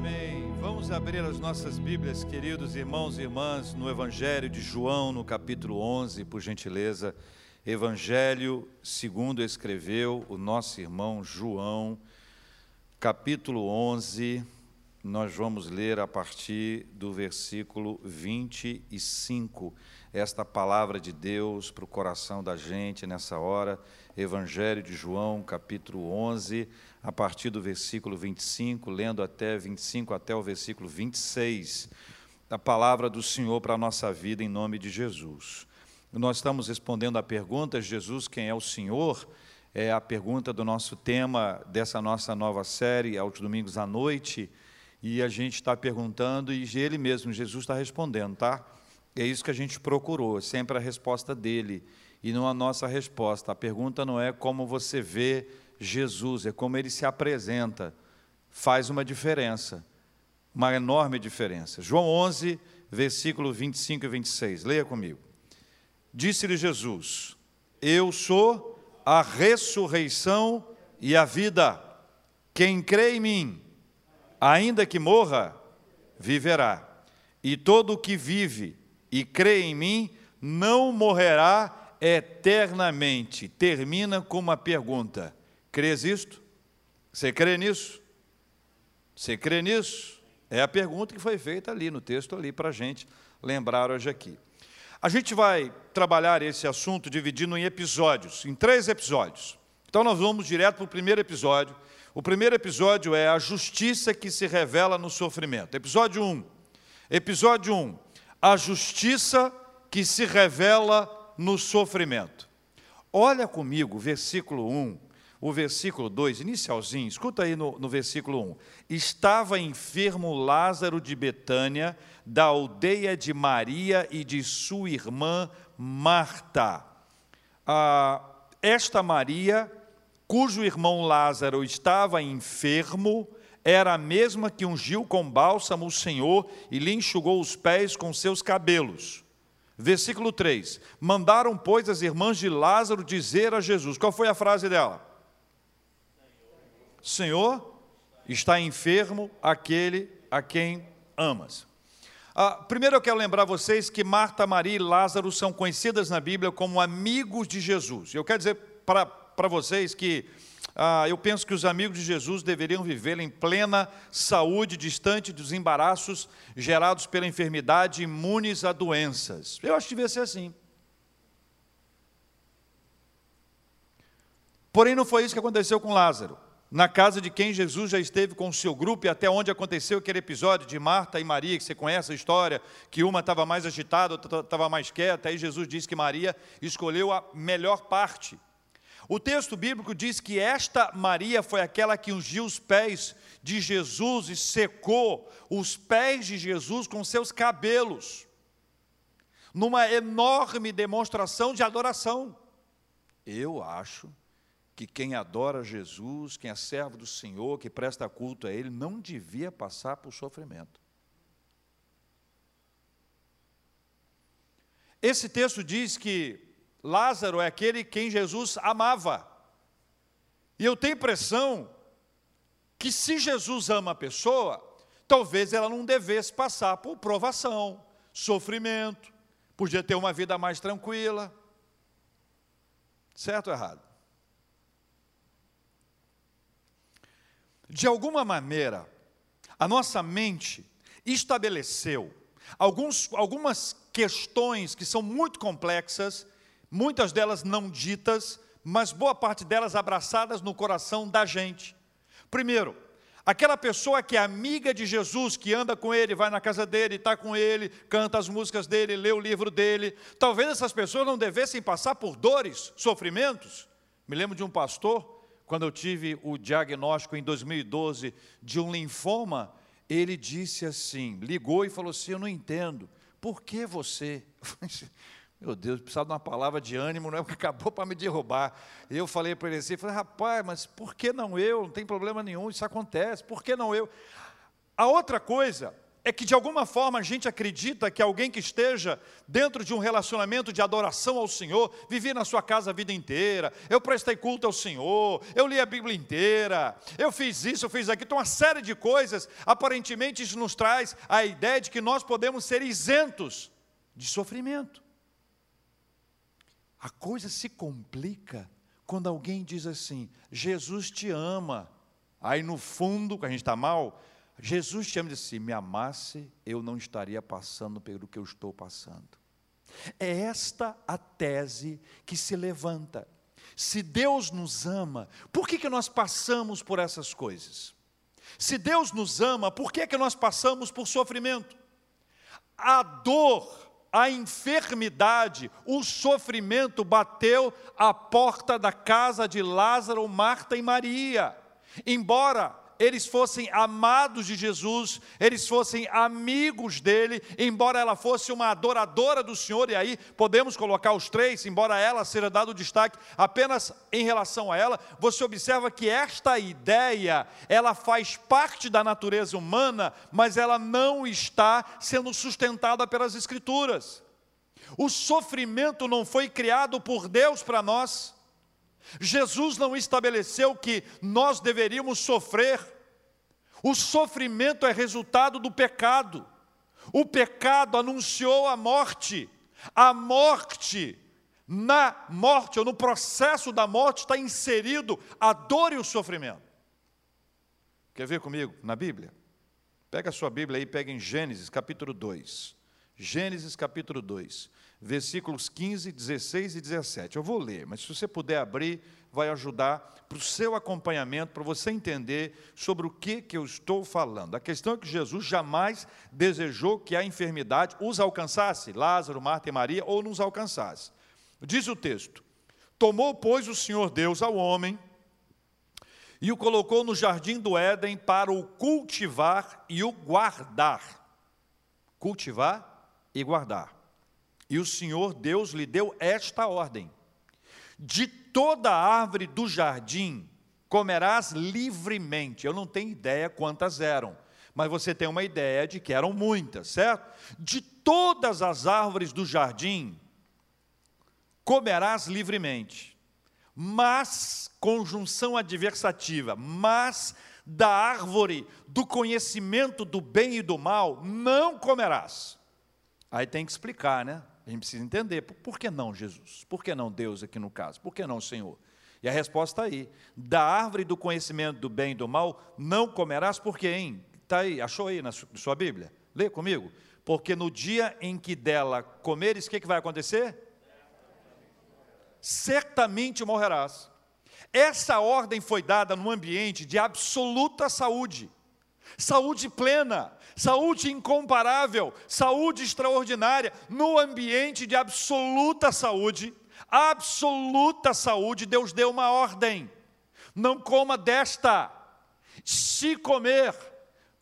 Amém. Vamos abrir as nossas Bíblias, queridos irmãos e irmãs, no Evangelho de João, no capítulo 11, por gentileza. Evangelho segundo escreveu o nosso irmão João, capítulo 11. Nós vamos ler a partir do versículo 25 esta palavra de Deus para o coração da gente nessa hora. Evangelho de João, capítulo 11, a partir do versículo 25, lendo até 25 até o versículo 26, a palavra do Senhor para a nossa vida em nome de Jesus. Nós estamos respondendo a pergunta: Jesus, quem é o Senhor? É a pergunta do nosso tema dessa nossa nova série, aos domingos à noite, e a gente está perguntando e ele mesmo, Jesus, está respondendo, tá? É isso que a gente procurou, sempre a resposta dele e não a nossa resposta. A pergunta não é como você vê Jesus, é como ele se apresenta. Faz uma diferença, uma enorme diferença. João 11, versículo 25 e 26. Leia comigo. Disse-lhe Jesus: Eu sou a ressurreição e a vida. Quem crê em mim, ainda que morra, viverá. E todo o que vive e crê em mim não morrerá eternamente. Termina com uma pergunta: Crês isto? Você crê nisso? Você crê nisso? É a pergunta que foi feita ali no texto ali para a gente lembrar hoje aqui. A gente vai trabalhar esse assunto dividindo em episódios, em três episódios. Então nós vamos direto para o primeiro episódio. O primeiro episódio é a justiça que se revela no sofrimento. Episódio 1. Episódio 1. A justiça que se revela no sofrimento. Olha comigo, versículo 1 o versículo 2, inicialzinho, escuta aí no, no versículo 1. Estava enfermo Lázaro de Betânia, da aldeia de Maria e de sua irmã Marta. Ah, esta Maria, cujo irmão Lázaro estava enfermo, era a mesma que ungiu com bálsamo o Senhor e lhe enxugou os pés com seus cabelos. Versículo 3: Mandaram, pois, as irmãs de Lázaro dizer a Jesus: qual foi a frase dela? Senhor, está enfermo aquele a quem amas. Ah, primeiro eu quero lembrar vocês que Marta, Maria e Lázaro são conhecidas na Bíblia como amigos de Jesus. Eu quero dizer para vocês que ah, eu penso que os amigos de Jesus deveriam viver em plena saúde, distante dos embaraços gerados pela enfermidade, imunes a doenças. Eu acho que devia ser assim. Porém, não foi isso que aconteceu com Lázaro na casa de quem Jesus já esteve com o seu grupo e até onde aconteceu aquele episódio de Marta e Maria, que você conhece a história, que uma estava mais agitada, outra estava mais quieta, aí Jesus disse que Maria escolheu a melhor parte. O texto bíblico diz que esta Maria foi aquela que ungiu os pés de Jesus e secou os pés de Jesus com seus cabelos, numa enorme demonstração de adoração. Eu acho que quem adora Jesus, quem é servo do Senhor, que presta culto a Ele, não devia passar por sofrimento. Esse texto diz que Lázaro é aquele quem Jesus amava. E eu tenho impressão que se Jesus ama a pessoa, talvez ela não devesse passar por provação, sofrimento, podia ter uma vida mais tranquila. Certo ou errado? De alguma maneira, a nossa mente estabeleceu alguns, algumas questões que são muito complexas, muitas delas não ditas, mas boa parte delas abraçadas no coração da gente. Primeiro, aquela pessoa que é amiga de Jesus, que anda com ele, vai na casa dele, está com ele, canta as músicas dele, lê o livro dele, talvez essas pessoas não devessem passar por dores, sofrimentos. Me lembro de um pastor quando eu tive o diagnóstico em 2012 de um linfoma, ele disse assim, ligou e falou assim: Eu não entendo, por que você? Meu Deus, precisava de uma palavra de ânimo, não é? Porque acabou para me derrubar. Eu falei para ele assim: falei, Rapaz, mas por que não eu? Não tem problema nenhum, isso acontece, por que não eu? A outra coisa é que de alguma forma a gente acredita que alguém que esteja dentro de um relacionamento de adoração ao Senhor, vivi na sua casa a vida inteira, eu prestei culto ao Senhor, eu li a Bíblia inteira, eu fiz isso, eu fiz aquilo, então uma série de coisas, aparentemente isso nos traz a ideia de que nós podemos ser isentos de sofrimento. A coisa se complica quando alguém diz assim: Jesus te ama. Aí no fundo, quando a gente está mal, Jesus te ama e diz assim: me amasse, eu não estaria passando pelo que eu estou passando. É esta a tese que se levanta. Se Deus nos ama, por que, que nós passamos por essas coisas? Se Deus nos ama, por que, que nós passamos por sofrimento? A dor a enfermidade, o sofrimento bateu à porta da casa de Lázaro, Marta e Maria. Embora eles fossem amados de Jesus, eles fossem amigos dele, embora ela fosse uma adoradora do Senhor, e aí podemos colocar os três, embora ela seja dado destaque apenas em relação a ela, você observa que esta ideia, ela faz parte da natureza humana, mas ela não está sendo sustentada pelas Escrituras. O sofrimento não foi criado por Deus para nós. Jesus não estabeleceu que nós deveríamos sofrer. O sofrimento é resultado do pecado. O pecado anunciou a morte. A morte, na morte ou no processo da morte, está inserido a dor e o sofrimento. Quer ver comigo na Bíblia? Pega a sua Bíblia aí, pega em Gênesis capítulo 2. Gênesis capítulo 2 versículos 15, 16 e 17. Eu vou ler, mas se você puder abrir, vai ajudar para o seu acompanhamento, para você entender sobre o que, que eu estou falando. A questão é que Jesus jamais desejou que a enfermidade os alcançasse, Lázaro, Marta e Maria, ou nos alcançasse. Diz o texto: Tomou, pois, o Senhor Deus ao homem e o colocou no jardim do Éden para o cultivar e o guardar. Cultivar e guardar. E o Senhor Deus lhe deu esta ordem: De toda árvore do jardim comerás livremente. Eu não tenho ideia quantas eram, mas você tem uma ideia de que eram muitas, certo? De todas as árvores do jardim comerás livremente. Mas, conjunção adversativa, mas da árvore do conhecimento do bem e do mal não comerás. Aí tem que explicar, né? A gente precisa entender, por que não Jesus? Por que não Deus aqui no caso? Por que não Senhor? E a resposta está aí. Da árvore do conhecimento do bem e do mal não comerás, porque, hein? Está aí, achou aí na sua Bíblia? Lê comigo. Porque no dia em que dela comeres, o que, que vai acontecer? Certamente morrerás. Essa ordem foi dada num ambiente de absoluta saúde, saúde plena, saúde incomparável, saúde extraordinária, no ambiente de absoluta saúde, absoluta saúde, Deus deu uma ordem: não coma desta, se comer,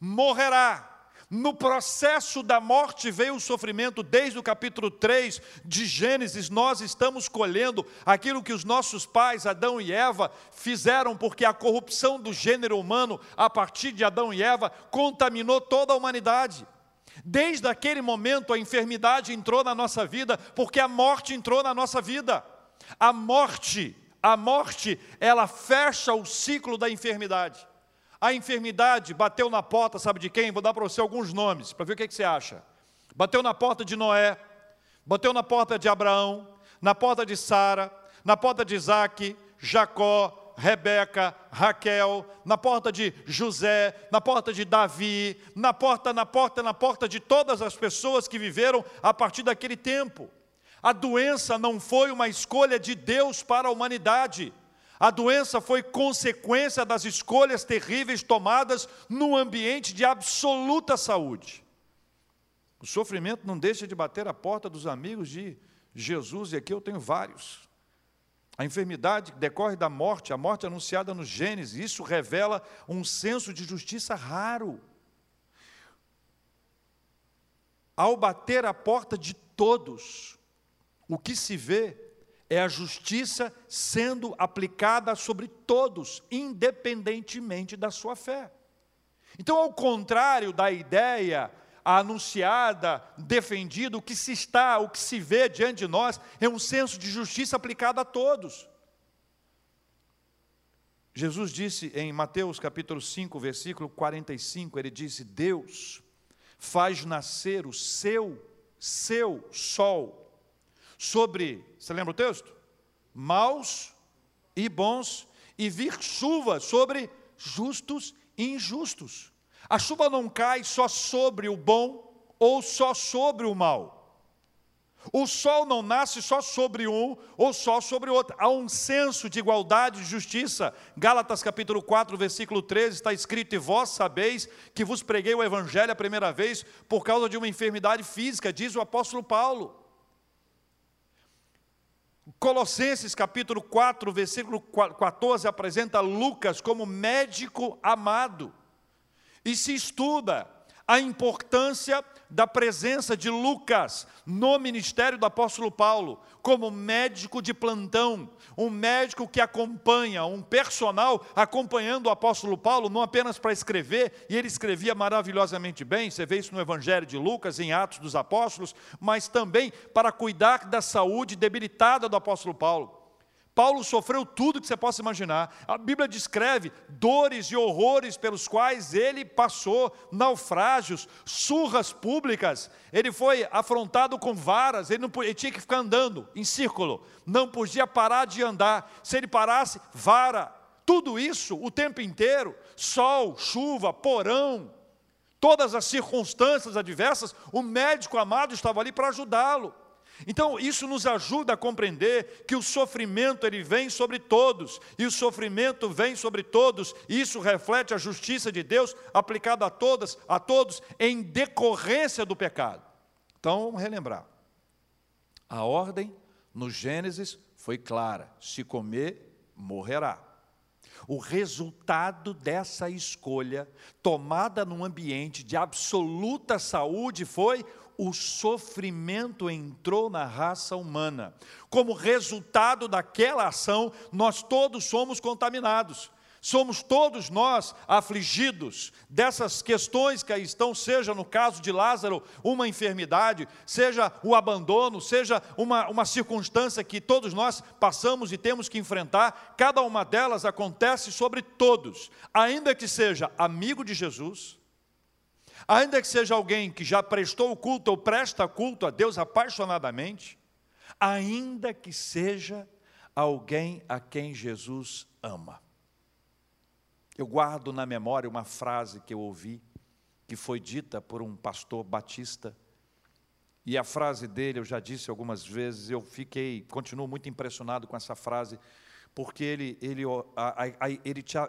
morrerá. No processo da morte veio o sofrimento, desde o capítulo 3 de Gênesis, nós estamos colhendo aquilo que os nossos pais, Adão e Eva, fizeram, porque a corrupção do gênero humano, a partir de Adão e Eva, contaminou toda a humanidade. Desde aquele momento, a enfermidade entrou na nossa vida, porque a morte entrou na nossa vida. A morte, a morte, ela fecha o ciclo da enfermidade. A enfermidade bateu na porta, sabe de quem? Vou dar para você alguns nomes, para ver o que, que você acha. Bateu na porta de Noé, bateu na porta de Abraão, na porta de Sara, na porta de Isaac, Jacó, Rebeca, Raquel, na porta de José, na porta de Davi, na porta, na porta, na porta de todas as pessoas que viveram a partir daquele tempo. A doença não foi uma escolha de Deus para a humanidade. A doença foi consequência das escolhas terríveis tomadas num ambiente de absoluta saúde. O sofrimento não deixa de bater a porta dos amigos de Jesus, e aqui eu tenho vários. A enfermidade decorre da morte, a morte anunciada no Gênesis, isso revela um senso de justiça raro. Ao bater a porta de todos, o que se vê é a justiça sendo aplicada sobre todos, independentemente da sua fé. Então, ao contrário da ideia anunciada, defendida, o que se está, o que se vê diante de nós, é um senso de justiça aplicado a todos. Jesus disse em Mateus capítulo 5, versículo 45, ele disse: Deus faz nascer o seu, seu sol sobre, você lembra o texto? Maus e bons, e vir chuva sobre justos e injustos. A chuva não cai só sobre o bom ou só sobre o mal. O sol não nasce só sobre um ou só sobre outro. Há um senso de igualdade e justiça. Gálatas capítulo 4, versículo 13, está escrito: E vós sabeis que vos preguei o evangelho a primeira vez por causa de uma enfermidade física, diz o apóstolo Paulo. Colossenses capítulo 4, versículo 14, apresenta Lucas como médico amado. E se estuda a importância da presença de Lucas no ministério do apóstolo Paulo, como médico de plantão, um médico que acompanha, um personal acompanhando o apóstolo Paulo, não apenas para escrever, e ele escrevia maravilhosamente bem, você vê isso no Evangelho de Lucas, em Atos dos Apóstolos, mas também para cuidar da saúde debilitada do apóstolo Paulo. Paulo sofreu tudo que você possa imaginar. A Bíblia descreve dores e horrores pelos quais ele passou, naufrágios, surras públicas. Ele foi afrontado com varas, ele, não, ele tinha que ficar andando em círculo, não podia parar de andar. Se ele parasse, vara. Tudo isso o tempo inteiro: sol, chuva, porão, todas as circunstâncias adversas, o médico amado estava ali para ajudá-lo. Então, isso nos ajuda a compreender que o sofrimento ele vem sobre todos, e o sofrimento vem sobre todos, e isso reflete a justiça de Deus aplicada a todas, a todos em decorrência do pecado. Então, vamos relembrar. A ordem no Gênesis foi clara: se comer, morrerá. O resultado dessa escolha, tomada num ambiente de absoluta saúde, foi o sofrimento entrou na raça humana. Como resultado daquela ação, nós todos somos contaminados. Somos todos nós afligidos dessas questões que aí estão, seja no caso de Lázaro, uma enfermidade, seja o abandono, seja uma, uma circunstância que todos nós passamos e temos que enfrentar, cada uma delas acontece sobre todos, ainda que seja amigo de Jesus, ainda que seja alguém que já prestou culto ou presta culto a Deus apaixonadamente, ainda que seja alguém a quem Jesus ama. Eu guardo na memória uma frase que eu ouvi, que foi dita por um pastor batista, e a frase dele, eu já disse algumas vezes, eu fiquei, continuo muito impressionado com essa frase, porque ele ele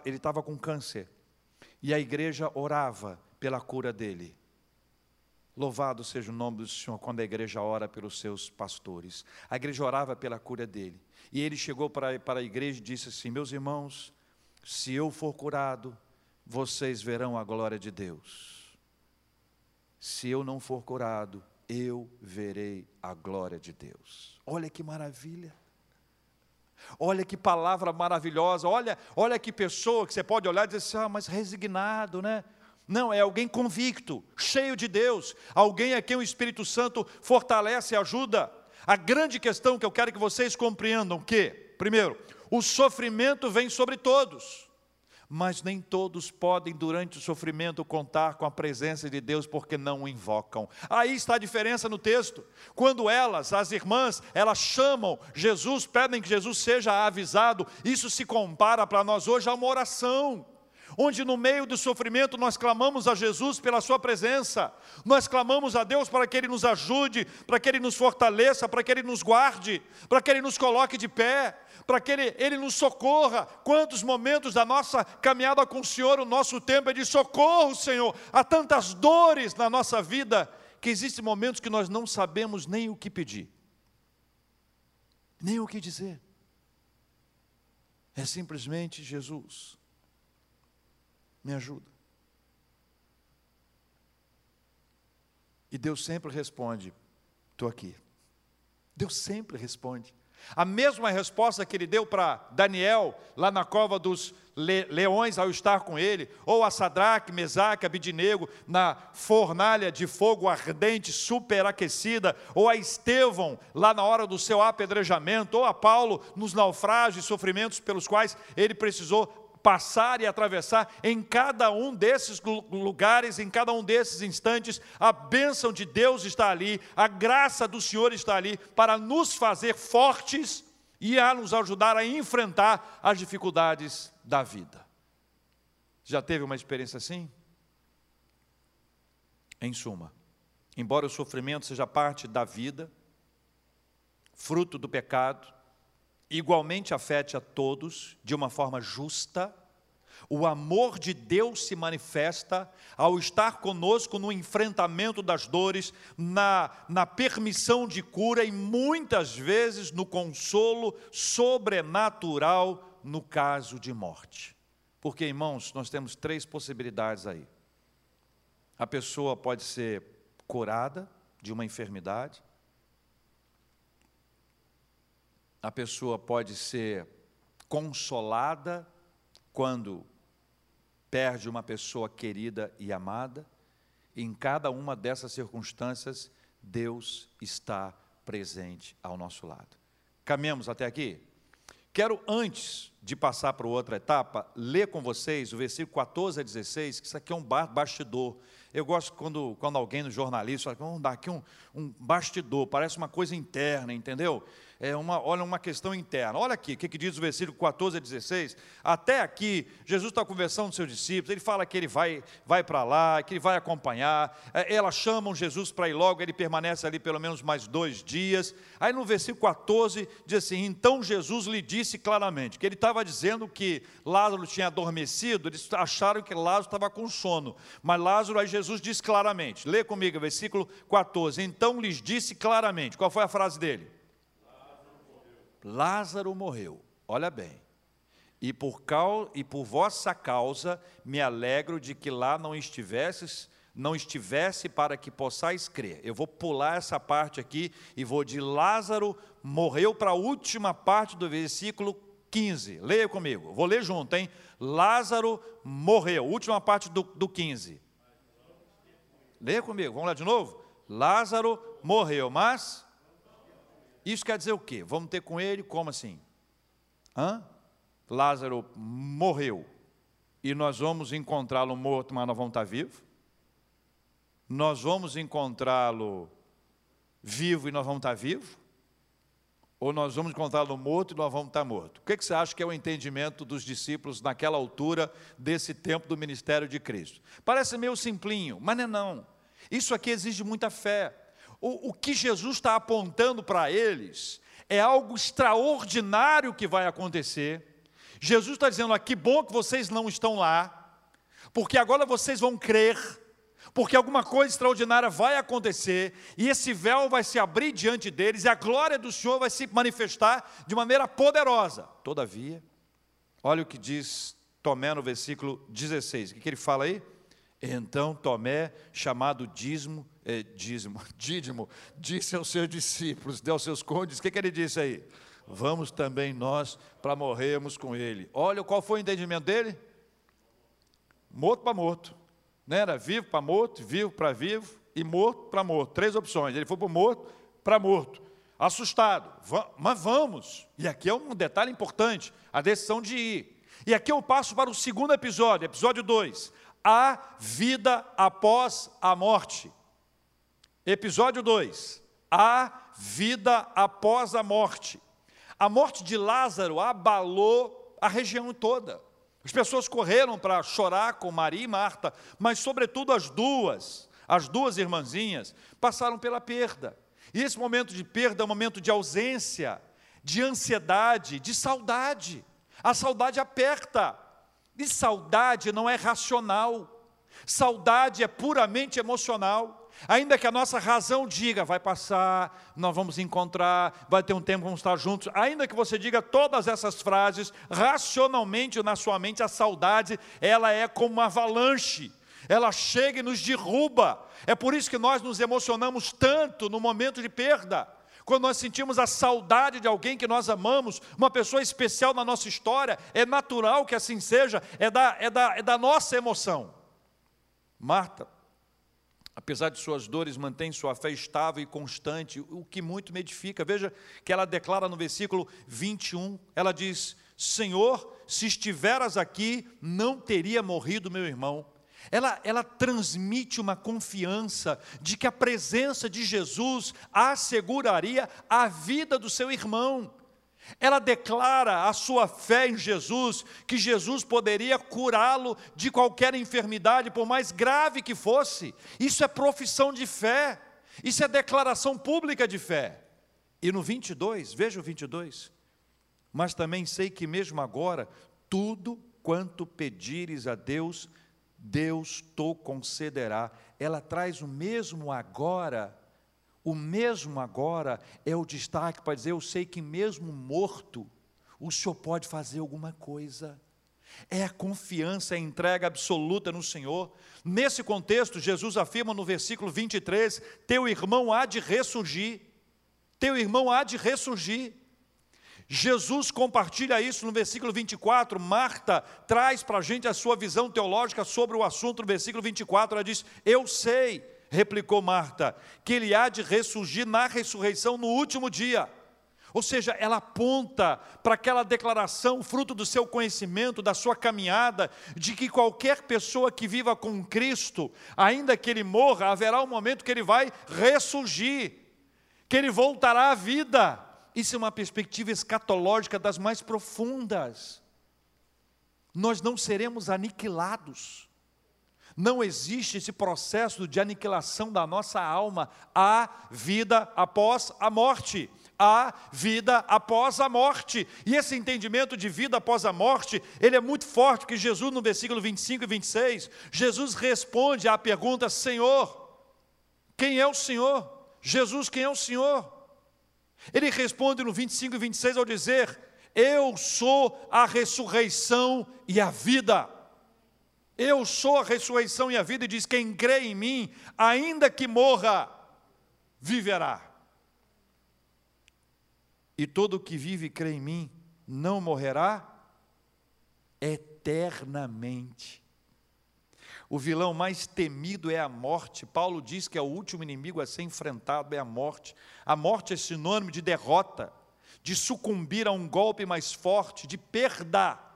ele estava com câncer e a igreja orava pela cura dele. Louvado seja o nome do Senhor quando a igreja ora pelos seus pastores. A igreja orava pela cura dele. E ele chegou para, para a igreja e disse assim: Meus irmãos, se eu for curado, vocês verão a glória de Deus. Se eu não for curado, eu verei a glória de Deus. Olha que maravilha. Olha que palavra maravilhosa. Olha, olha que pessoa que você pode olhar e dizer assim: ah, mas resignado, né? Não, é alguém convicto, cheio de Deus, alguém a quem o Espírito Santo fortalece e ajuda. A grande questão que eu quero que vocês compreendam que, primeiro, o sofrimento vem sobre todos, mas nem todos podem durante o sofrimento contar com a presença de Deus porque não o invocam. Aí está a diferença no texto. Quando elas, as irmãs, elas chamam Jesus, pedem que Jesus seja avisado, isso se compara para nós hoje a uma oração onde no meio do sofrimento nós clamamos a Jesus pela Sua presença, nós clamamos a Deus para que Ele nos ajude, para que Ele nos fortaleça, para que Ele nos guarde, para que Ele nos coloque de pé, para que Ele, Ele nos socorra. Quantos momentos da nossa caminhada com o Senhor, o nosso tempo é de socorro, Senhor, há tantas dores na nossa vida, que existem momentos que nós não sabemos nem o que pedir, nem o que dizer. É simplesmente Jesus me ajuda. E Deus sempre responde: estou aqui. Deus sempre responde. A mesma resposta que ele deu para Daniel, lá na cova dos leões, ao estar com ele, ou a Sadraque, Mesaque, Abidinego, na fornalha de fogo ardente, superaquecida, ou a Estevão, lá na hora do seu apedrejamento, ou a Paulo, nos naufrágios e sofrimentos pelos quais ele precisou passar e atravessar, em cada um desses lugares, em cada um desses instantes, a bênção de Deus está ali, a graça do Senhor está ali para nos fazer fortes e a nos ajudar a enfrentar as dificuldades da vida. Já teve uma experiência assim? Em suma, embora o sofrimento seja parte da vida, fruto do pecado, igualmente afete a todos de uma forma justa. O amor de Deus se manifesta ao estar conosco no enfrentamento das dores, na, na permissão de cura e muitas vezes no consolo sobrenatural no caso de morte. Porque, irmãos, nós temos três possibilidades aí. A pessoa pode ser curada de uma enfermidade, a pessoa pode ser consolada quando perde uma pessoa querida e amada. Em cada uma dessas circunstâncias, Deus está presente ao nosso lado. Caminhamos até aqui? Quero, antes de passar para outra etapa, ler com vocês o versículo 14 a 16, que isso aqui é um bastidor. Eu gosto quando, quando alguém no jornalista fala, vamos dar aqui um, um bastidor, parece uma coisa interna, entendeu? É uma, olha, uma questão interna. Olha aqui, o que, que diz o versículo 14 a 16. Até aqui, Jesus está conversando com seus discípulos, ele fala que ele vai, vai para lá, que ele vai acompanhar. É, elas chamam Jesus para ir logo, ele permanece ali pelo menos mais dois dias. Aí no versículo 14 diz assim: Então Jesus lhe disse claramente, que ele estava dizendo que Lázaro tinha adormecido, eles acharam que Lázaro estava com sono. Mas Lázaro, aí Jesus diz claramente, lê comigo, versículo 14. Então lhes disse claramente, qual foi a frase dele? Lázaro morreu. Olha bem. E por, e por vossa causa me alegro de que lá não estivesses, não estivesse para que possais crer. Eu vou pular essa parte aqui e vou de Lázaro morreu para a última parte do versículo 15. Leia comigo. Vou ler junto, hein? Lázaro morreu. Última parte do, do 15. Leia comigo. Vamos lá de novo? Lázaro morreu, mas isso quer dizer o quê? Vamos ter com ele como assim? Hã? Lázaro morreu e nós vamos encontrá-lo morto, mas nós vamos estar vivos? Nós vamos encontrá-lo vivo e nós vamos estar vivos? Ou nós vamos encontrá-lo morto e nós vamos estar morto? O que, que você acha que é o entendimento dos discípulos naquela altura desse tempo do ministério de Cristo? Parece meio simplinho, mas não é não. Isso aqui exige muita fé. O, o que Jesus está apontando para eles é algo extraordinário que vai acontecer. Jesus está dizendo: ah, que bom que vocês não estão lá, porque agora vocês vão crer, porque alguma coisa extraordinária vai acontecer, e esse véu vai se abrir diante deles, e a glória do Senhor vai se manifestar de maneira poderosa. Todavia, olha o que diz Tomé no versículo 16, o que, que ele fala aí? Então Tomé, chamado Dízimo, é, dízimo, disse aos seus discípulos, deu aos seus cônjuges, o que, que ele disse aí? Vamos também nós para morrermos com ele. Olha qual foi o entendimento dele? Morto para morto. Não era vivo para morto, vivo para vivo e morto para morto. Três opções. Ele foi para morto para morto. Assustado, mas vamos. E aqui é um detalhe importante: a decisão de ir. E aqui eu passo para o segundo episódio, episódio 2 a vida após a morte. Episódio 2: a vida após a morte. A morte de Lázaro abalou a região toda. As pessoas correram para chorar com Maria e Marta, mas, sobretudo, as duas, as duas irmãzinhas, passaram pela perda. E esse momento de perda é um momento de ausência, de ansiedade, de saudade. A saudade aperta, e saudade não é racional, saudade é puramente emocional. Ainda que a nossa razão diga, vai passar, nós vamos encontrar, vai ter um tempo, vamos estar juntos. Ainda que você diga todas essas frases, racionalmente na sua mente, a saudade, ela é como uma avalanche. Ela chega e nos derruba. É por isso que nós nos emocionamos tanto no momento de perda. quando nós sentimos a saudade de alguém que nós amamos, uma pessoa especial na nossa história, é natural que assim seja, é da, é da, é da nossa emoção. Marta, apesar de suas dores, mantém sua fé estável e constante, o que muito me edifica. Veja que ela declara no versículo 21, ela diz: Senhor, se estiveras aqui, não teria morrido meu irmão. Ela, ela transmite uma confiança de que a presença de Jesus asseguraria a vida do seu irmão. Ela declara a sua fé em Jesus, que Jesus poderia curá-lo de qualquer enfermidade, por mais grave que fosse. Isso é profissão de fé, isso é declaração pública de fé. E no 22, veja o 22. Mas também sei que mesmo agora, tudo quanto pedires a Deus, Deus te concederá. Ela traz o mesmo agora. O mesmo agora é o destaque para dizer: eu sei que mesmo morto, o Senhor pode fazer alguma coisa. É a confiança, a entrega absoluta no Senhor. Nesse contexto, Jesus afirma no versículo 23: Teu irmão há de ressurgir. Teu irmão há de ressurgir. Jesus compartilha isso no versículo 24. Marta traz para a gente a sua visão teológica sobre o assunto no versículo 24. Ela diz: Eu sei, replicou Marta, que ele há de ressurgir na ressurreição no último dia. Ou seja, ela aponta para aquela declaração, fruto do seu conhecimento, da sua caminhada, de que qualquer pessoa que viva com Cristo, ainda que ele morra, haverá um momento que ele vai ressurgir, que ele voltará à vida. Isso é uma perspectiva escatológica das mais profundas. Nós não seremos aniquilados. Não existe esse processo de aniquilação da nossa alma. Há vida após a morte. Há vida após a morte. E esse entendimento de vida após a morte, ele é muito forte, porque Jesus, no versículo 25 e 26, Jesus responde à pergunta: Senhor, quem é o Senhor? Jesus, quem é o Senhor? Ele responde no 25 e 26 ao dizer: Eu sou a ressurreição e a vida. Eu sou a ressurreição e a vida, e diz: Quem crê em mim, ainda que morra, viverá. E todo que vive e crê em mim não morrerá eternamente. O vilão mais temido é a morte. Paulo diz que é o último inimigo a ser enfrentado é a morte. A morte é sinônimo de derrota, de sucumbir a um golpe mais forte, de perda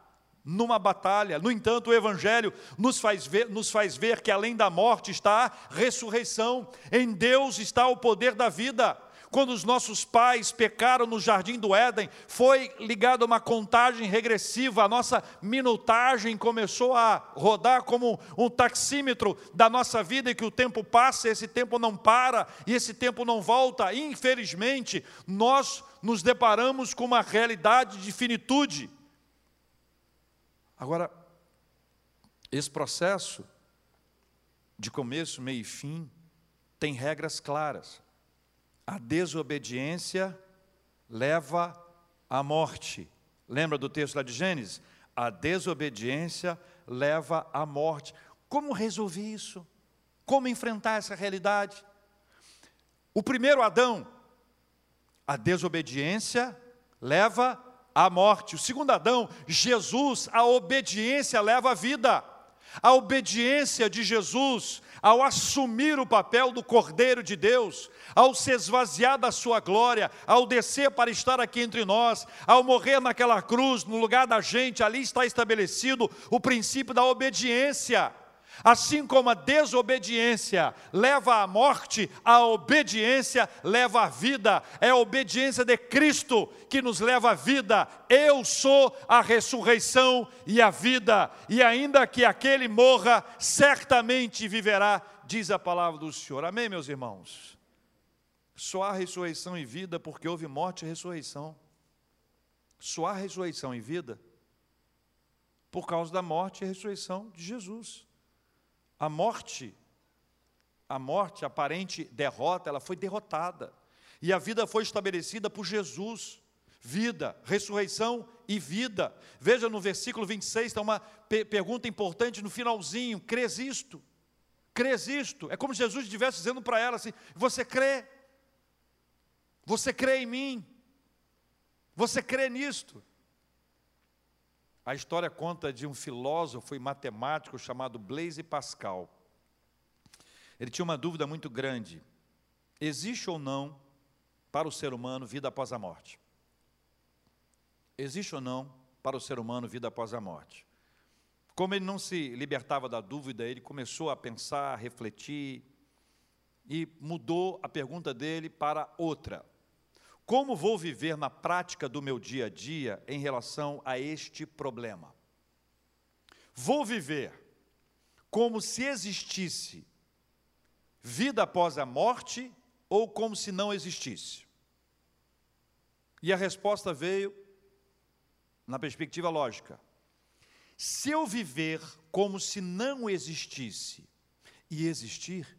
numa batalha. No entanto, o Evangelho nos faz, ver, nos faz ver que além da morte está a ressurreição. Em Deus está o poder da vida. Quando os nossos pais pecaram no jardim do Éden, foi ligado a uma contagem regressiva, a nossa minutagem começou a rodar como um taxímetro da nossa vida, e que o tempo passa, esse tempo não para e esse tempo não volta. Infelizmente, nós nos deparamos com uma realidade de finitude. Agora, esse processo de começo, meio e fim tem regras claras. A desobediência leva à morte. Lembra do texto lá de Gênesis? A desobediência leva à morte. Como resolver isso? Como enfrentar essa realidade? O primeiro Adão, a desobediência leva à morte. O segundo Adão, Jesus, a obediência leva à vida. A obediência de Jesus ao assumir o papel do Cordeiro de Deus, ao se esvaziar da sua glória, ao descer para estar aqui entre nós, ao morrer naquela cruz, no lugar da gente, ali está estabelecido o princípio da obediência. Assim como a desobediência leva à morte, a obediência leva à vida. É a obediência de Cristo que nos leva à vida. Eu sou a ressurreição e a vida, e ainda que aquele morra, certamente viverá, diz a palavra do Senhor. Amém, meus irmãos? Só há ressurreição e vida porque houve morte e ressurreição. Só há ressurreição e vida por causa da morte e ressurreição de Jesus. A morte, a morte, aparente derrota, ela foi derrotada. E a vida foi estabelecida por Jesus. Vida, ressurreição e vida. Veja no versículo 26, tem uma pergunta importante no finalzinho: crês isto? Crês isto? É como Jesus estivesse dizendo para ela assim: Você crê? Você crê em mim? Você crê nisto? A história conta de um filósofo e matemático chamado Blaise Pascal. Ele tinha uma dúvida muito grande: existe ou não para o ser humano vida após a morte? Existe ou não para o ser humano vida após a morte? Como ele não se libertava da dúvida, ele começou a pensar, a refletir e mudou a pergunta dele para outra. Como vou viver na prática do meu dia a dia em relação a este problema? Vou viver como se existisse vida após a morte ou como se não existisse? E a resposta veio na perspectiva lógica. Se eu viver como se não existisse e existir,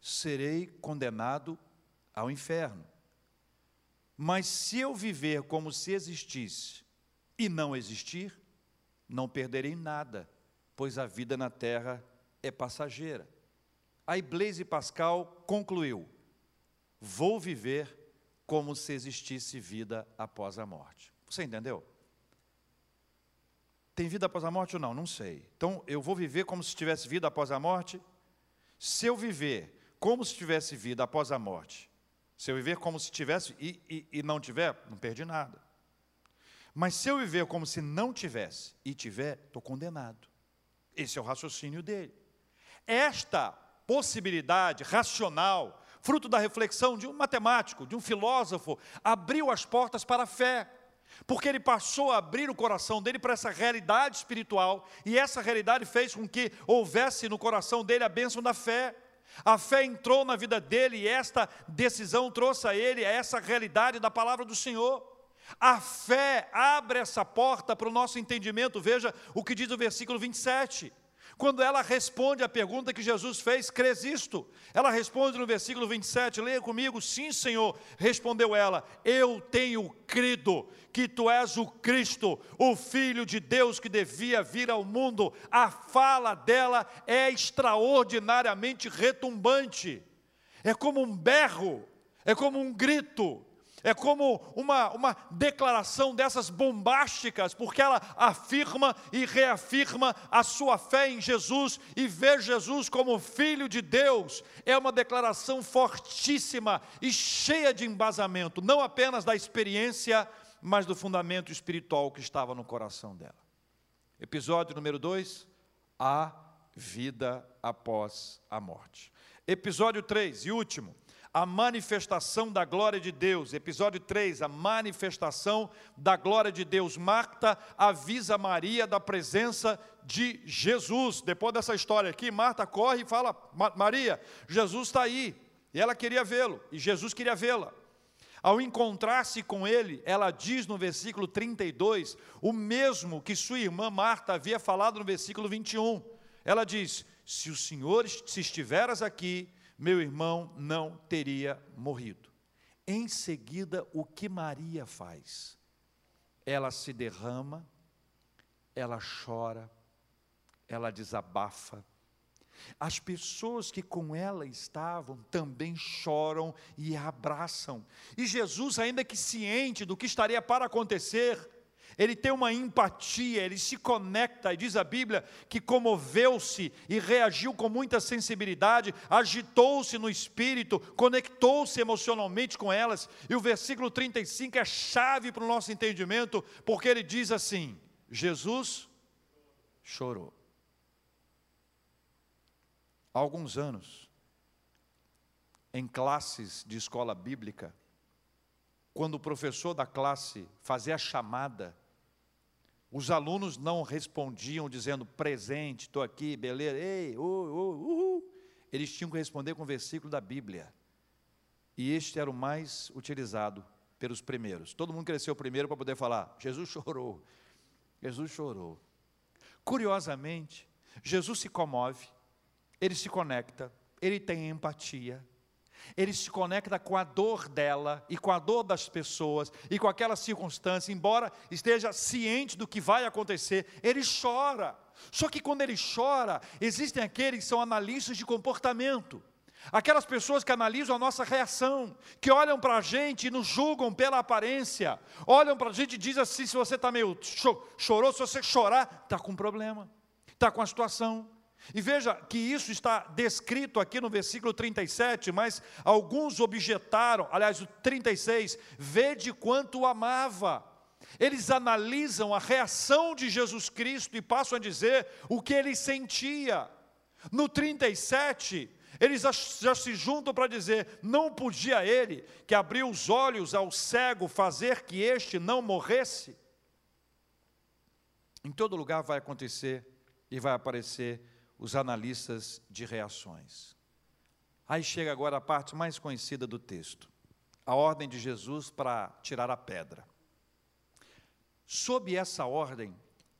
serei condenado ao inferno. Mas se eu viver como se existisse e não existir, não perderei nada, pois a vida na terra é passageira. Aí Blaise Pascal concluiu: vou viver como se existisse vida após a morte. Você entendeu? Tem vida após a morte ou não? Não sei. Então eu vou viver como se tivesse vida após a morte? Se eu viver como se tivesse vida após a morte, se eu viver como se tivesse e, e, e não tiver, não perdi nada. Mas se eu viver como se não tivesse e tiver, estou condenado. Esse é o raciocínio dele. Esta possibilidade racional, fruto da reflexão de um matemático, de um filósofo, abriu as portas para a fé. Porque ele passou a abrir o coração dele para essa realidade espiritual, e essa realidade fez com que houvesse no coração dele a bênção da fé. A fé entrou na vida dele e esta decisão trouxe a ele essa realidade da palavra do Senhor. A fé abre essa porta para o nosso entendimento. Veja o que diz o versículo 27. Quando ela responde à pergunta que Jesus fez, crês isto? Ela responde no versículo 27, leia comigo, sim, Senhor. Respondeu ela: Eu tenho crido que tu és o Cristo, o Filho de Deus que devia vir ao mundo. A fala dela é extraordinariamente retumbante, é como um berro, é como um grito é como uma, uma declaração dessas bombásticas, porque ela afirma e reafirma a sua fé em Jesus e vê Jesus como Filho de Deus. É uma declaração fortíssima e cheia de embasamento, não apenas da experiência, mas do fundamento espiritual que estava no coração dela. Episódio número 2: a vida após a morte. Episódio 3 e último a manifestação da glória de Deus. Episódio 3, a manifestação da glória de Deus. Marta avisa Maria da presença de Jesus. Depois dessa história aqui, Marta corre e fala: Maria, Jesus está aí. E ela queria vê-lo, e Jesus queria vê-la. Ao encontrar-se com ele, ela diz no versículo 32, o mesmo que sua irmã Marta havia falado no versículo 21. Ela diz: Se o Senhor, se estiveras aqui, meu irmão não teria morrido. Em seguida, o que Maria faz? Ela se derrama, ela chora, ela desabafa. As pessoas que com ela estavam também choram e a abraçam. E Jesus, ainda que ciente do que estaria para acontecer, ele tem uma empatia, ele se conecta, e diz a Bíblia que comoveu-se e reagiu com muita sensibilidade, agitou-se no espírito, conectou-se emocionalmente com elas, e o versículo 35 é chave para o nosso entendimento, porque ele diz assim: Jesus chorou. Há alguns anos, em classes de escola bíblica, quando o professor da classe fazia a chamada, os alunos não respondiam dizendo presente, estou aqui, beleza, ei, uh, uh, uhul. Eles tinham que responder com o versículo da Bíblia. E este era o mais utilizado pelos primeiros. Todo mundo cresceu primeiro para poder falar: Jesus chorou. Jesus chorou. Curiosamente, Jesus se comove, ele se conecta, ele tem empatia, ele se conecta com a dor dela e com a dor das pessoas e com aquela circunstância, embora esteja ciente do que vai acontecer, ele chora. Só que quando ele chora, existem aqueles que são analistas de comportamento. Aquelas pessoas que analisam a nossa reação, que olham para a gente e nos julgam pela aparência, olham para a gente e dizem assim: se você está meio chorou, se você chorar, está com problema, está com a situação. E veja que isso está descrito aqui no versículo 37, mas alguns objetaram, aliás, o 36, vede quanto amava. Eles analisam a reação de Jesus Cristo e passam a dizer o que ele sentia. No 37, eles já, já se juntam para dizer: não podia ele, que abriu os olhos ao cego, fazer que este não morresse? Em todo lugar vai acontecer e vai aparecer os analistas de reações. Aí chega agora a parte mais conhecida do texto, a ordem de Jesus para tirar a pedra. Sob essa ordem,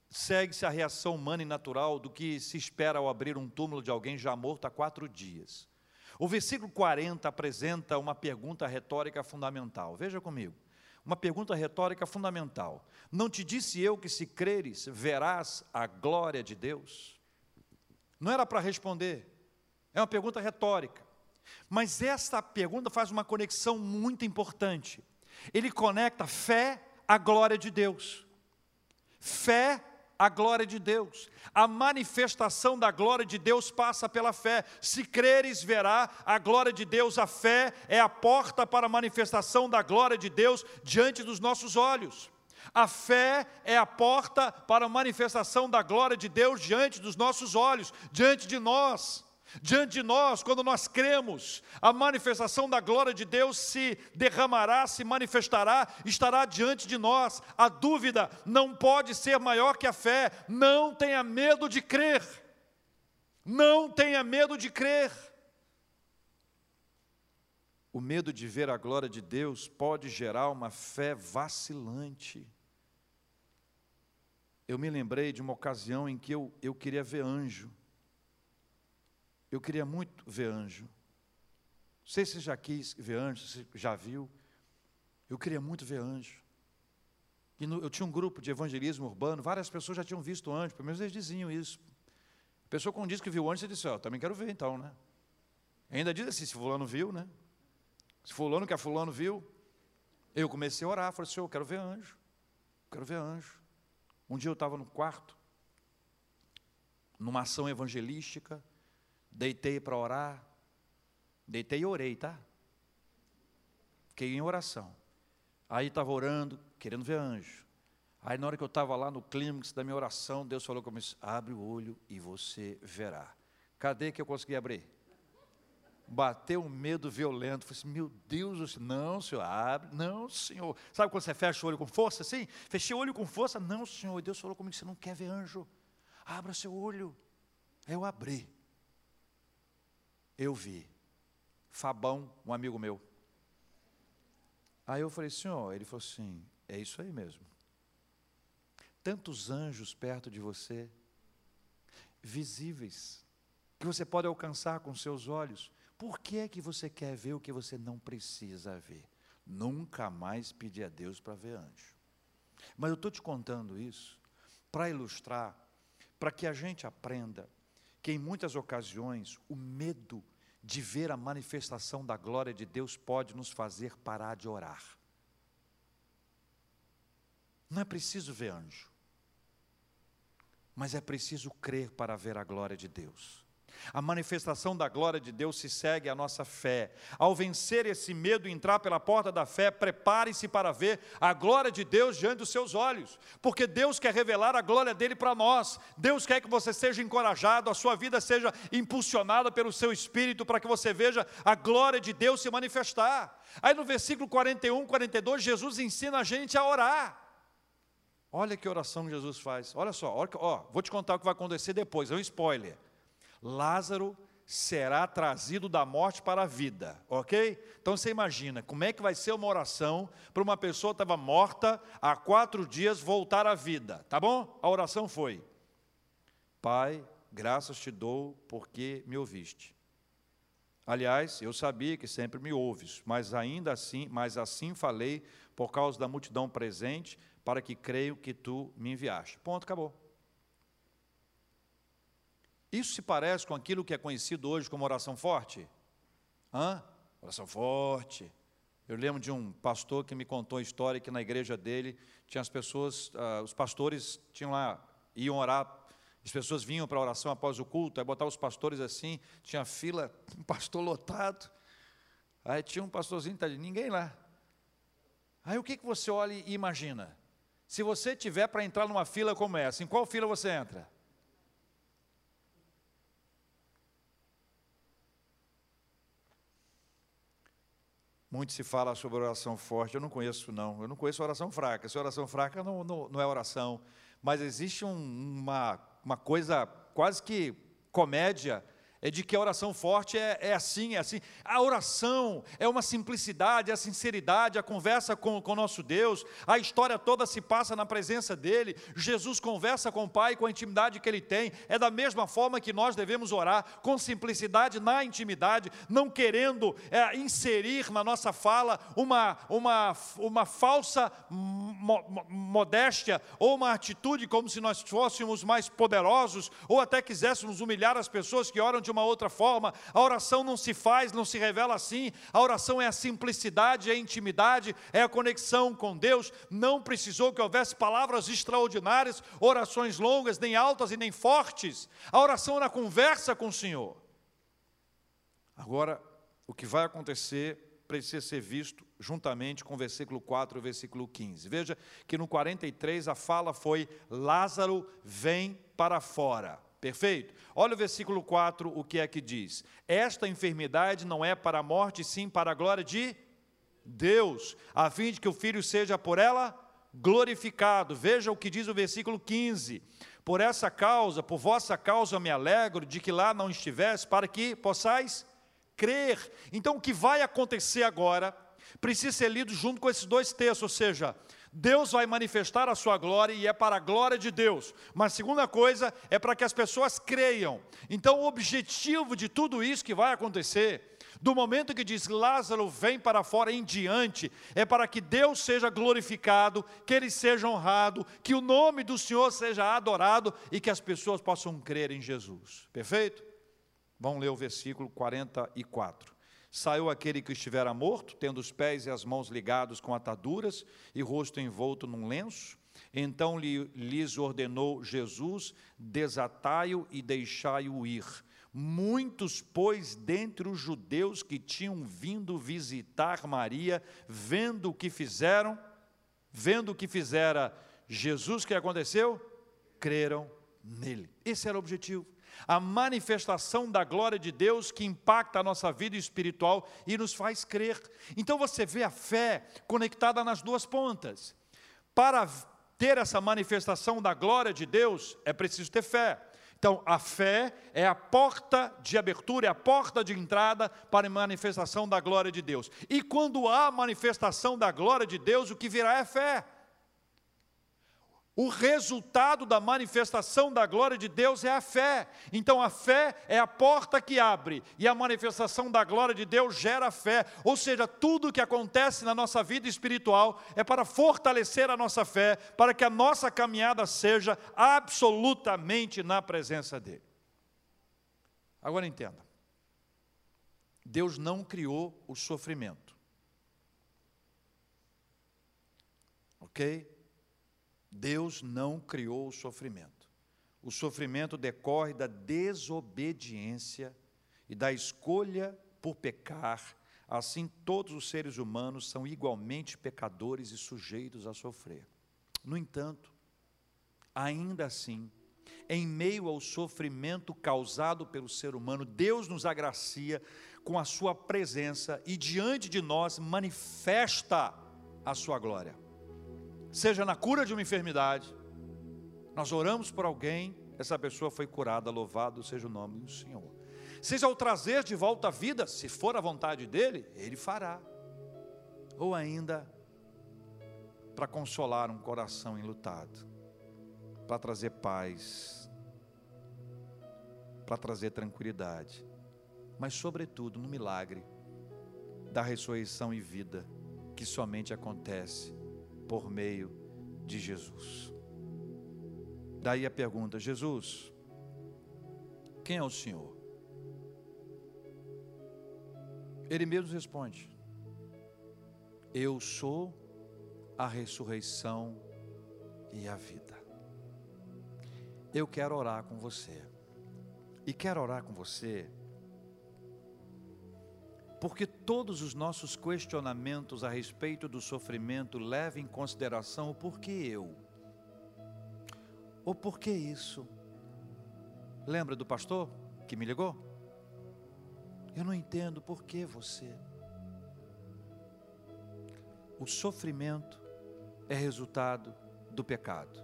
segue-se a reação humana e natural do que se espera ao abrir um túmulo de alguém já morto há quatro dias. O versículo 40 apresenta uma pergunta retórica fundamental. Veja comigo. Uma pergunta retórica fundamental. Não te disse eu que se creres, verás a glória de Deus? Não era para responder. É uma pergunta retórica. Mas esta pergunta faz uma conexão muito importante. Ele conecta fé à glória de Deus. Fé a glória de Deus. A manifestação da glória de Deus passa pela fé. Se creres, verá a glória de Deus. A fé é a porta para a manifestação da glória de Deus diante dos nossos olhos. A fé é a porta para a manifestação da glória de Deus diante dos nossos olhos, diante de nós. Diante de nós, quando nós cremos, a manifestação da glória de Deus se derramará, se manifestará, estará diante de nós. A dúvida não pode ser maior que a fé. Não tenha medo de crer. Não tenha medo de crer. O medo de ver a glória de Deus pode gerar uma fé vacilante. Eu me lembrei de uma ocasião em que eu, eu queria ver anjo. Eu queria muito ver anjo. Não sei se já quis ver anjo, se já viu. Eu queria muito ver anjo. E no, eu tinha um grupo de evangelismo urbano, várias pessoas já tinham visto anjo, pelo menos eles diziam isso. A pessoa quando diz que viu anjo, você disse, ó, oh, também quero ver então, né? ainda diz assim, se fulano viu, né? Se fulano que a fulano viu, eu comecei a orar, falei, Senhor, eu quero ver anjo. Quero ver anjo. Um dia eu estava no quarto, numa ação evangelística, Deitei para orar. Deitei e orei, tá? Fiquei em oração. Aí estava orando, querendo ver anjo. Aí na hora que eu estava lá no clímax da minha oração, Deus falou comigo, abre o olho e você verá. Cadê que eu consegui abrir? Bateu um medo violento. Falei assim, meu Deus, não, senhor, abre. Não, senhor. Sabe quando você fecha o olho com força assim? Fechei o olho com força. Não, senhor. Deus falou comigo, você não quer ver anjo. Abra seu olho. Eu abri eu vi. Fabão, um amigo meu. Aí eu falei, senhor, ele falou assim: é isso aí mesmo. Tantos anjos perto de você, visíveis, que você pode alcançar com seus olhos. Por que é que você quer ver o que você não precisa ver? Nunca mais pedir a Deus para ver anjo. Mas eu estou te contando isso para ilustrar, para que a gente aprenda que em muitas ocasiões o medo de ver a manifestação da glória de Deus pode nos fazer parar de orar. Não é preciso ver anjo, mas é preciso crer para ver a glória de Deus. A manifestação da glória de Deus se segue à nossa fé. Ao vencer esse medo e entrar pela porta da fé, prepare-se para ver a glória de Deus diante dos seus olhos, porque Deus quer revelar a glória dele para nós. Deus quer que você seja encorajado, a sua vida seja impulsionada pelo seu espírito para que você veja a glória de Deus se manifestar. Aí no versículo 41, 42, Jesus ensina a gente a orar. Olha que oração Jesus faz. Olha só, olha, ó, vou te contar o que vai acontecer depois, é um spoiler. Lázaro será trazido da morte para a vida, ok? Então você imagina como é que vai ser uma oração para uma pessoa que estava morta há quatro dias voltar à vida, tá bom? A oração foi: Pai, graças te dou porque me ouviste. Aliás, eu sabia que sempre me ouves, mas ainda assim, mas assim falei por causa da multidão presente, para que creio que tu me enviaste. Ponto, acabou. Isso se parece com aquilo que é conhecido hoje como oração forte? Hã? Oração forte. Eu lembro de um pastor que me contou a história que na igreja dele tinha as pessoas, uh, os pastores tinham lá, iam orar, as pessoas vinham para a oração após o culto, aí botavam os pastores assim, tinha fila, um pastor lotado, aí tinha um pastorzinho, tá, ninguém lá. Aí o que, que você olha e imagina? Se você tiver para entrar numa fila como essa, em qual fila você entra? Muito se fala sobre oração forte, eu não conheço não, eu não conheço oração fraca, se oração fraca não, não, não é oração, mas existe um, uma, uma coisa quase que comédia é de que a oração forte é, é assim, é assim. A oração é uma simplicidade, é a sinceridade, a conversa com o nosso Deus, a história toda se passa na presença dEle. Jesus conversa com o Pai com a intimidade que Ele tem. É da mesma forma que nós devemos orar, com simplicidade na intimidade, não querendo é, inserir na nossa fala uma, uma, uma falsa mo modéstia ou uma atitude como se nós fôssemos mais poderosos ou até quiséssemos humilhar as pessoas que oram de uma outra forma. A oração não se faz, não se revela assim. A oração é a simplicidade, é a intimidade, é a conexão com Deus. Não precisou que houvesse palavras extraordinárias, orações longas, nem altas e nem fortes. A oração é na conversa com o Senhor. Agora, o que vai acontecer precisa ser visto juntamente com o versículo 4 e o versículo 15. Veja que no 43 a fala foi: Lázaro vem para fora. Perfeito? Olha o versículo 4, o que é que diz? Esta enfermidade não é para a morte, sim para a glória de Deus, a fim de que o filho seja por ela glorificado. Veja o que diz o versículo 15. Por essa causa, por vossa causa me alegro de que lá não estivesse, para que possais crer. Então o que vai acontecer agora precisa ser lido junto com esses dois textos, ou seja, Deus vai manifestar a sua glória e é para a glória de Deus. Mas segunda coisa é para que as pessoas creiam. Então o objetivo de tudo isso que vai acontecer, do momento que diz Lázaro vem para fora em diante, é para que Deus seja glorificado, que ele seja honrado, que o nome do Senhor seja adorado e que as pessoas possam crer em Jesus. Perfeito? Vamos ler o versículo 44. Saiu aquele que estivera morto, tendo os pés e as mãos ligados com ataduras e rosto envolto num lenço. Então lhes ordenou Jesus: desatai-o e deixai-o ir. Muitos, pois, dentre os judeus que tinham vindo visitar Maria, vendo o que fizeram, vendo o que fizera Jesus, que aconteceu? Creram nele. Esse era o objetivo a manifestação da glória de Deus que impacta a nossa vida espiritual e nos faz crer. Então você vê a fé conectada nas duas pontas. Para ter essa manifestação da glória de Deus, é preciso ter fé. Então, a fé é a porta de abertura, é a porta de entrada para a manifestação da glória de Deus. E quando há manifestação da glória de Deus, o que virá é fé. O resultado da manifestação da glória de Deus é a fé. Então a fé é a porta que abre e a manifestação da glória de Deus gera fé. Ou seja, tudo o que acontece na nossa vida espiritual é para fortalecer a nossa fé, para que a nossa caminhada seja absolutamente na presença dele. Agora entenda. Deus não criou o sofrimento. OK? Deus não criou o sofrimento. O sofrimento decorre da desobediência e da escolha por pecar. Assim, todos os seres humanos são igualmente pecadores e sujeitos a sofrer. No entanto, ainda assim, em meio ao sofrimento causado pelo ser humano, Deus nos agracia com a sua presença e diante de nós manifesta a sua glória seja na cura de uma enfermidade, nós oramos por alguém, essa pessoa foi curada, louvado seja o nome do Senhor. Seja ao trazer de volta a vida, se for a vontade dele, ele fará. Ou ainda, para consolar um coração enlutado, para trazer paz, para trazer tranquilidade, mas, sobretudo, no milagre da ressurreição e vida, que somente acontece por meio de Jesus. Daí a pergunta: Jesus, quem é o Senhor? Ele mesmo responde: Eu sou a ressurreição e a vida. Eu quero orar com você. E quero orar com você porque todos os nossos questionamentos a respeito do sofrimento levam em consideração o porquê eu. O porquê isso. Lembra do pastor que me ligou? Eu não entendo por que você. O sofrimento é resultado do pecado.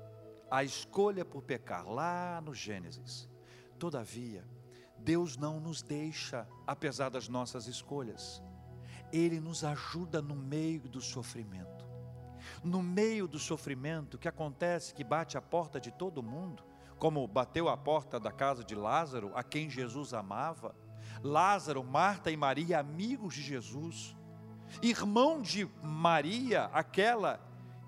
A escolha por pecar, lá no Gênesis. Todavia, Deus não nos deixa, apesar das nossas escolhas. Ele nos ajuda no meio do sofrimento. No meio do sofrimento que acontece, que bate a porta de todo mundo, como bateu a porta da casa de Lázaro, a quem Jesus amava. Lázaro, Marta e Maria, amigos de Jesus, irmão de Maria, aquela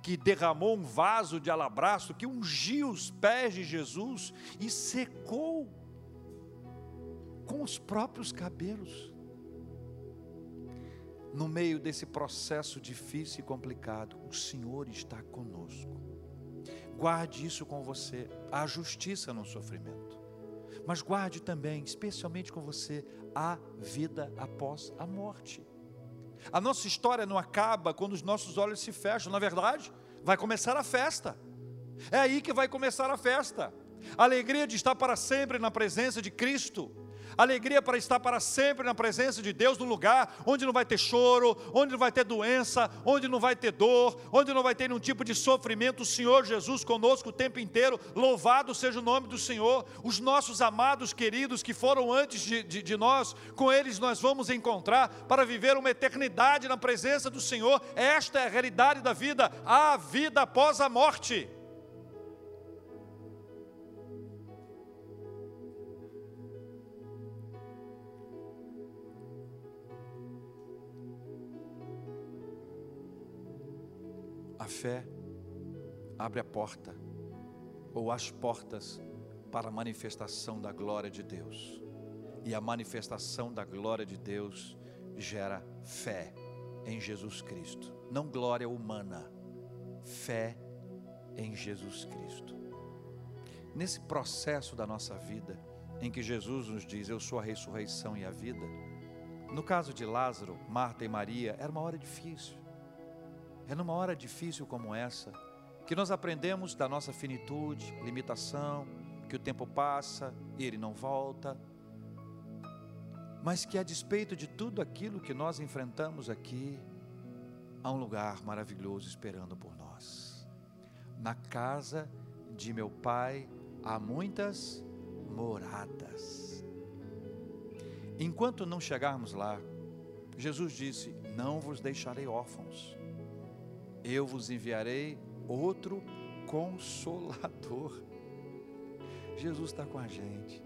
que derramou um vaso de alabastro, que ungiu os pés de Jesus e secou com os próprios cabelos. No meio desse processo difícil e complicado, o Senhor está conosco. Guarde isso com você, a justiça no sofrimento. Mas guarde também, especialmente com você, a vida após a morte. A nossa história não acaba quando os nossos olhos se fecham, na verdade, vai começar a festa. É aí que vai começar a festa. A alegria de estar para sempre na presença de Cristo alegria para estar para sempre na presença de Deus, num lugar onde não vai ter choro, onde não vai ter doença, onde não vai ter dor, onde não vai ter nenhum tipo de sofrimento. O Senhor Jesus conosco o tempo inteiro, louvado seja o nome do Senhor. Os nossos amados queridos que foram antes de, de, de nós, com eles nós vamos encontrar para viver uma eternidade na presença do Senhor. Esta é a realidade da vida, a vida após a morte. Fé abre a porta, ou as portas, para a manifestação da glória de Deus. E a manifestação da glória de Deus gera fé em Jesus Cristo, não glória humana, fé em Jesus Cristo. Nesse processo da nossa vida, em que Jesus nos diz: Eu sou a ressurreição e a vida. No caso de Lázaro, Marta e Maria, era uma hora difícil. É numa hora difícil como essa que nós aprendemos da nossa finitude, limitação, que o tempo passa e ele não volta, mas que a despeito de tudo aquilo que nós enfrentamos aqui, há um lugar maravilhoso esperando por nós. Na casa de meu pai há muitas moradas. Enquanto não chegarmos lá, Jesus disse: Não vos deixarei órfãos eu vos enviarei outro consolador. Jesus está com a gente,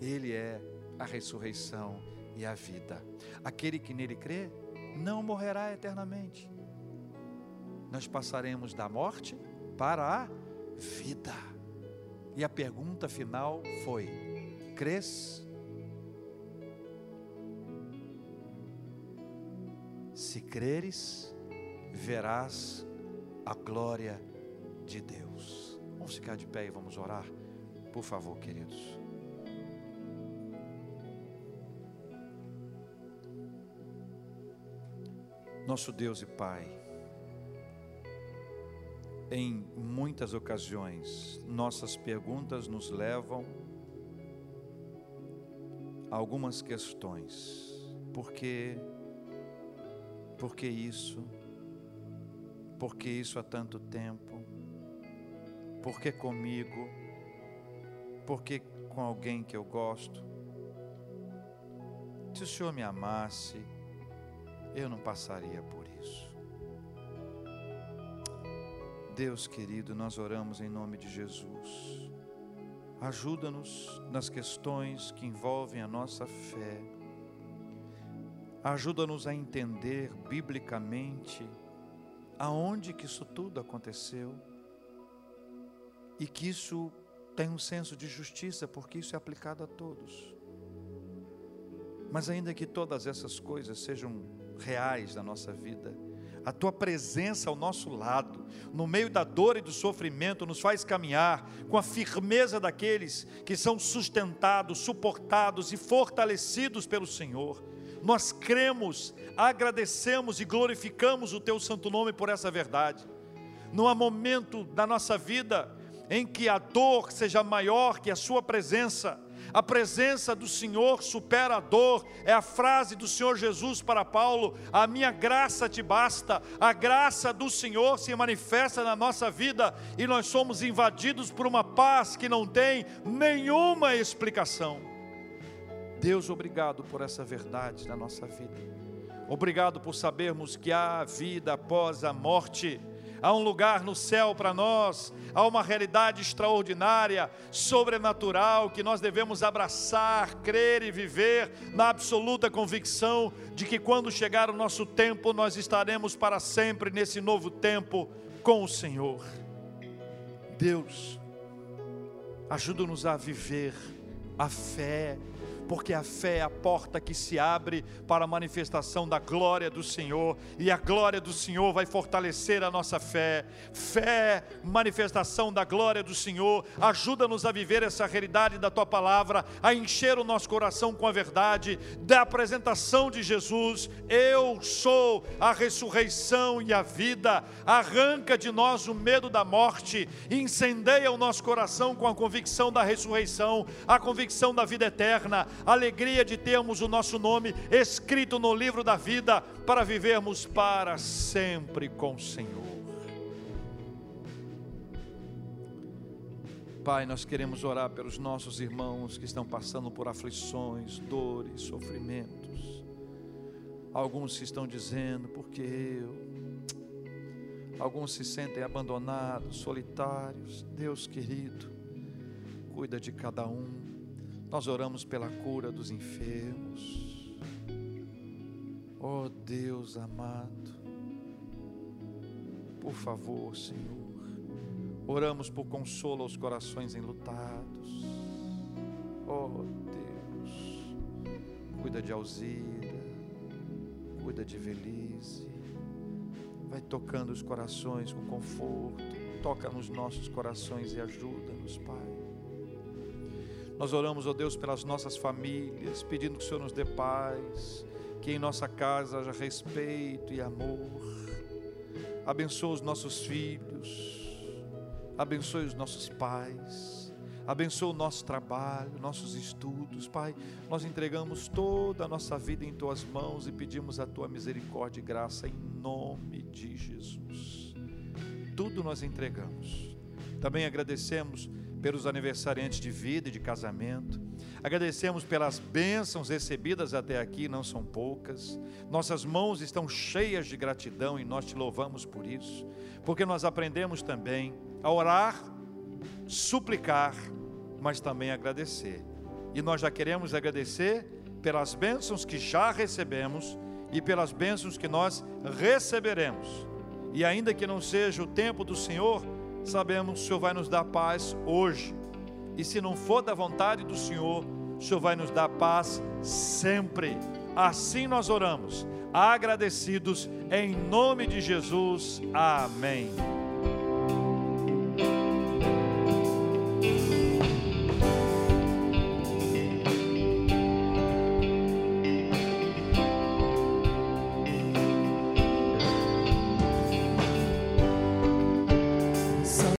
Ele é a ressurreição e a vida. Aquele que nele crê não morrerá eternamente. Nós passaremos da morte para a vida. E a pergunta final foi: crês? Se creres, verás a glória de Deus. Vamos ficar de pé e vamos orar, por favor, queridos. Nosso Deus e Pai, em muitas ocasiões, nossas perguntas nos levam a algumas questões. Por quê? Por que isso? Por que isso há tanto tempo? Por que comigo? Por que com alguém que eu gosto? Se o Senhor me amasse, eu não passaria por isso. Deus querido, nós oramos em nome de Jesus. Ajuda-nos nas questões que envolvem a nossa fé. Ajuda-nos a entender biblicamente aonde que isso tudo aconteceu e que isso tem um senso de justiça, porque isso é aplicado a todos. Mas ainda que todas essas coisas sejam reais na nossa vida, a tua presença ao nosso lado, no meio da dor e do sofrimento, nos faz caminhar com a firmeza daqueles que são sustentados, suportados e fortalecidos pelo Senhor. Nós cremos, agradecemos e glorificamos o teu santo nome por essa verdade. Não há momento da nossa vida em que a dor seja maior que a sua presença a presença do Senhor supera a dor, é a frase do Senhor Jesus para Paulo: a minha graça te basta, a graça do Senhor se manifesta na nossa vida e nós somos invadidos por uma paz que não tem nenhuma explicação. Deus, obrigado por essa verdade na nossa vida. Obrigado por sabermos que há vida após a morte há um lugar no céu para nós, há uma realidade extraordinária, sobrenatural, que nós devemos abraçar, crer e viver na absoluta convicção de que quando chegar o nosso tempo, nós estaremos para sempre nesse novo tempo com o Senhor. Deus, ajuda-nos a viver a fé porque a fé é a porta que se abre para a manifestação da glória do Senhor, e a glória do Senhor vai fortalecer a nossa fé. Fé, manifestação da glória do Senhor, ajuda-nos a viver essa realidade da tua palavra, a encher o nosso coração com a verdade da apresentação de Jesus. Eu sou a ressurreição e a vida. Arranca de nós o medo da morte, incendeia o nosso coração com a convicção da ressurreição, a convicção da vida eterna alegria de termos o nosso nome escrito no livro da vida para vivermos para sempre com o Senhor. Pai, nós queremos orar pelos nossos irmãos que estão passando por aflições, dores, sofrimentos. Alguns se estão dizendo, porque eu. Alguns se sentem abandonados, solitários. Deus querido, cuida de cada um nós oramos pela cura dos enfermos. Oh Deus amado, por favor, Senhor, oramos por consolo aos corações enlutados. Oh Deus, cuida de Alzira, cuida de Velise, vai tocando os corações com conforto, toca nos nossos corações e ajuda-nos, Pai. Nós oramos, ó Deus, pelas nossas famílias, pedindo que o Senhor nos dê paz, que em nossa casa haja respeito e amor. Abençoa os nossos filhos, abençoe os nossos pais, abençoa o nosso trabalho, nossos estudos. Pai, nós entregamos toda a nossa vida em tuas mãos e pedimos a tua misericórdia e graça em nome de Jesus. Tudo nós entregamos. Também agradecemos pelos aniversariantes de vida e de casamento. Agradecemos pelas bênçãos recebidas até aqui, não são poucas. Nossas mãos estão cheias de gratidão e nós te louvamos por isso, porque nós aprendemos também a orar, suplicar, mas também agradecer. E nós já queremos agradecer pelas bênçãos que já recebemos e pelas bênçãos que nós receberemos. E ainda que não seja o tempo do Senhor, sabemos que o Senhor vai nos dar paz hoje. E se não for da vontade do Senhor, o Senhor vai nos dar paz sempre. Assim nós oramos, agradecidos em nome de Jesus. Amém.